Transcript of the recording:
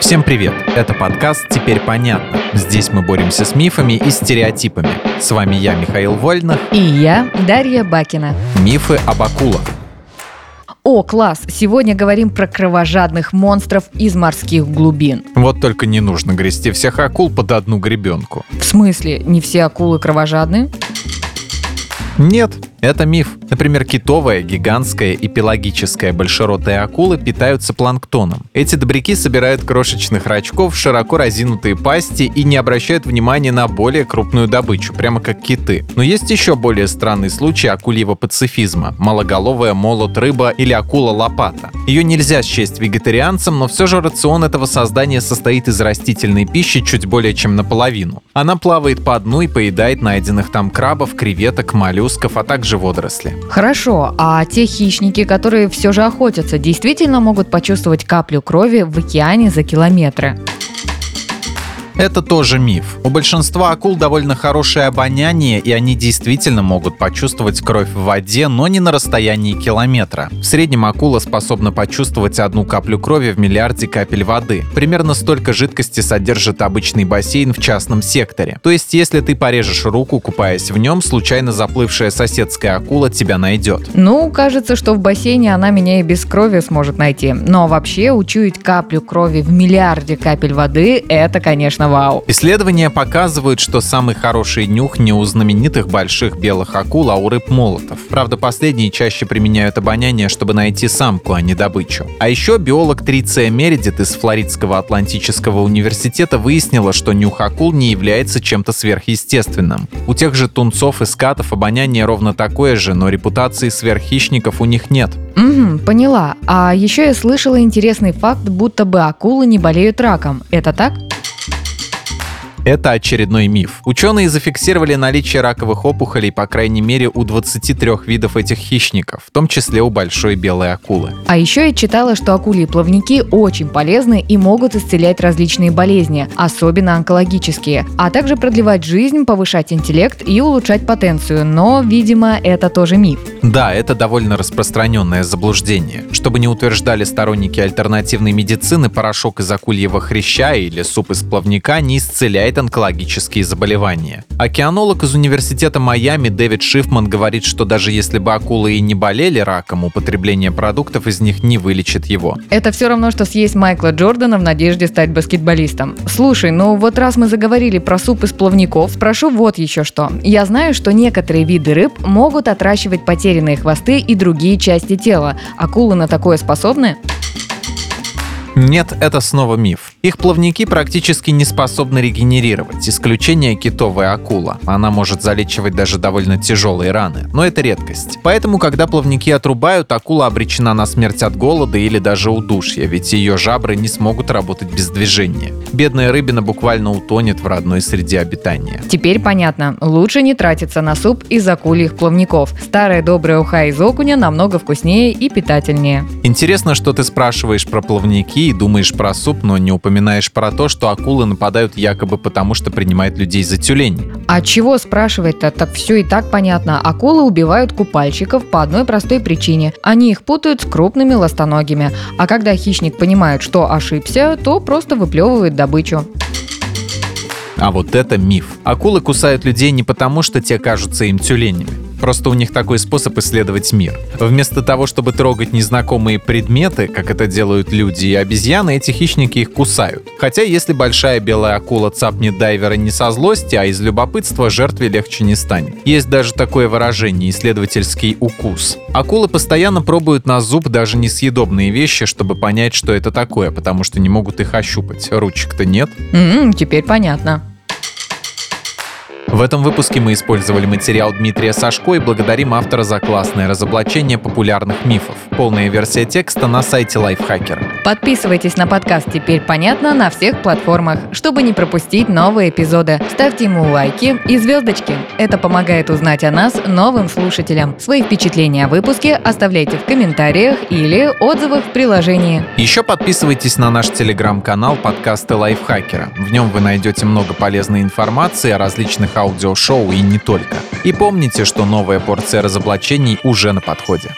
Всем привет! Это подкаст «Теперь понятно». Здесь мы боремся с мифами и стереотипами. С вами я, Михаил Вольнах. И я, Дарья Бакина. Мифы об акулах. О, класс! Сегодня говорим про кровожадных монстров из морских глубин. Вот только не нужно грести всех акул под одну гребенку. В смысле, не все акулы кровожадные? Нет, это миф. Например, китовая, гигантская и пелагическая большеротая акулы питаются планктоном. Эти добряки собирают крошечных рачков в широко разинутые пасти и не обращают внимания на более крупную добычу, прямо как киты. Но есть еще более странный случай акульего пацифизма – малоголовая молот-рыба или акула-лопата. Ее нельзя счесть вегетарианцем, но все же рацион этого создания состоит из растительной пищи чуть более чем наполовину. Она плавает по дну и поедает найденных там крабов, креветок, моллюсков, а также водоросли. Хорошо, а те хищники, которые все же охотятся, действительно могут почувствовать каплю крови в океане за километры? Это тоже миф. У большинства акул довольно хорошее обоняние, и они действительно могут почувствовать кровь в воде, но не на расстоянии километра. В среднем акула способна почувствовать одну каплю крови в миллиарде капель воды. Примерно столько жидкости содержит обычный бассейн в частном секторе. То есть, если ты порежешь руку, купаясь в нем, случайно заплывшая соседская акула тебя найдет. Ну, кажется, что в бассейне она меня и без крови сможет найти. Но вообще, учуять каплю крови в миллиарде капель воды – это, конечно, вау. Исследования показывают, что самый хороший нюх не у знаменитых больших белых акул, а у рыб-молотов. Правда, последние чаще применяют обоняние, чтобы найти самку, а не добычу. А еще биолог Триция Мередит из Флоридского Атлантического университета выяснила, что нюх акул не является чем-то сверхъестественным. У тех же тунцов и скатов обоняние ровно такое же, но репутации сверххищников у них нет. Угу, поняла. А еще я слышала интересный факт, будто бы акулы не болеют раком. Это так? Это очередной миф. Ученые зафиксировали наличие раковых опухолей по крайней мере у 23 видов этих хищников, в том числе у большой белой акулы. А еще я читала, что акульи плавники очень полезны и могут исцелять различные болезни, особенно онкологические, а также продлевать жизнь, повышать интеллект и улучшать потенцию, но, видимо, это тоже миф. Да, это довольно распространенное заблуждение. Чтобы не утверждали сторонники альтернативной медицины, порошок из акульего хряща или суп из плавника не исцеляет онкологические заболевания. Океанолог из университета Майами Дэвид Шифман говорит, что даже если бы акулы и не болели раком, употребление продуктов из них не вылечит его. Это все равно, что съесть Майкла Джордана в надежде стать баскетболистом. Слушай, ну вот раз мы заговорили про суп из плавников, спрошу вот еще что. Я знаю, что некоторые виды рыб могут отращивать потерянные хвосты и другие части тела. Акулы на такое способны? Нет, это снова миф. Их плавники практически не способны регенерировать. Исключение китовая акула. Она может залечивать даже довольно тяжелые раны. Но это редкость. Поэтому, когда плавники отрубают, акула обречена на смерть от голода или даже удушья, ведь ее жабры не смогут работать без движения. Бедная рыбина буквально утонет в родной среде обитания. Теперь понятно. Лучше не тратиться на суп из акульих плавников. Старая добрая уха из окуня намного вкуснее и питательнее. Интересно, что ты спрашиваешь про плавники и думаешь про суп, но не упоминаешь про то, что акулы нападают якобы потому, что принимают людей за тюлень. А чего спрашивать-то? Так все и так понятно. Акулы убивают купальщиков по одной простой причине. Они их путают с крупными ластоногими. А когда хищник понимает, что ошибся, то просто выплевывает добычу. А вот это миф. Акулы кусают людей не потому, что те кажутся им тюленями. Просто у них такой способ исследовать мир. Вместо того, чтобы трогать незнакомые предметы, как это делают люди и обезьяны, эти хищники их кусают. Хотя если большая белая акула цапнет дайвера не со злости, а из любопытства, жертве легче не станет. Есть даже такое выражение – исследовательский укус. Акулы постоянно пробуют на зуб даже несъедобные вещи, чтобы понять, что это такое, потому что не могут их ощупать. Ручек-то нет. М-м, теперь понятно. В этом выпуске мы использовали материал Дмитрия Сашко и благодарим автора за классное разоблачение популярных мифов. Полная версия текста на сайте Лайфхакера. Подписывайтесь на подкаст «Теперь понятно» на всех платформах, чтобы не пропустить новые эпизоды. Ставьте ему лайки и звездочки. Это помогает узнать о нас новым слушателям. Свои впечатления о выпуске оставляйте в комментариях или отзывах в приложении. Еще подписывайтесь на наш телеграм-канал подкасты Лайфхакера. В нем вы найдете много полезной информации о различных аудиошоу и не только. И помните, что новая порция разоблачений уже на подходе.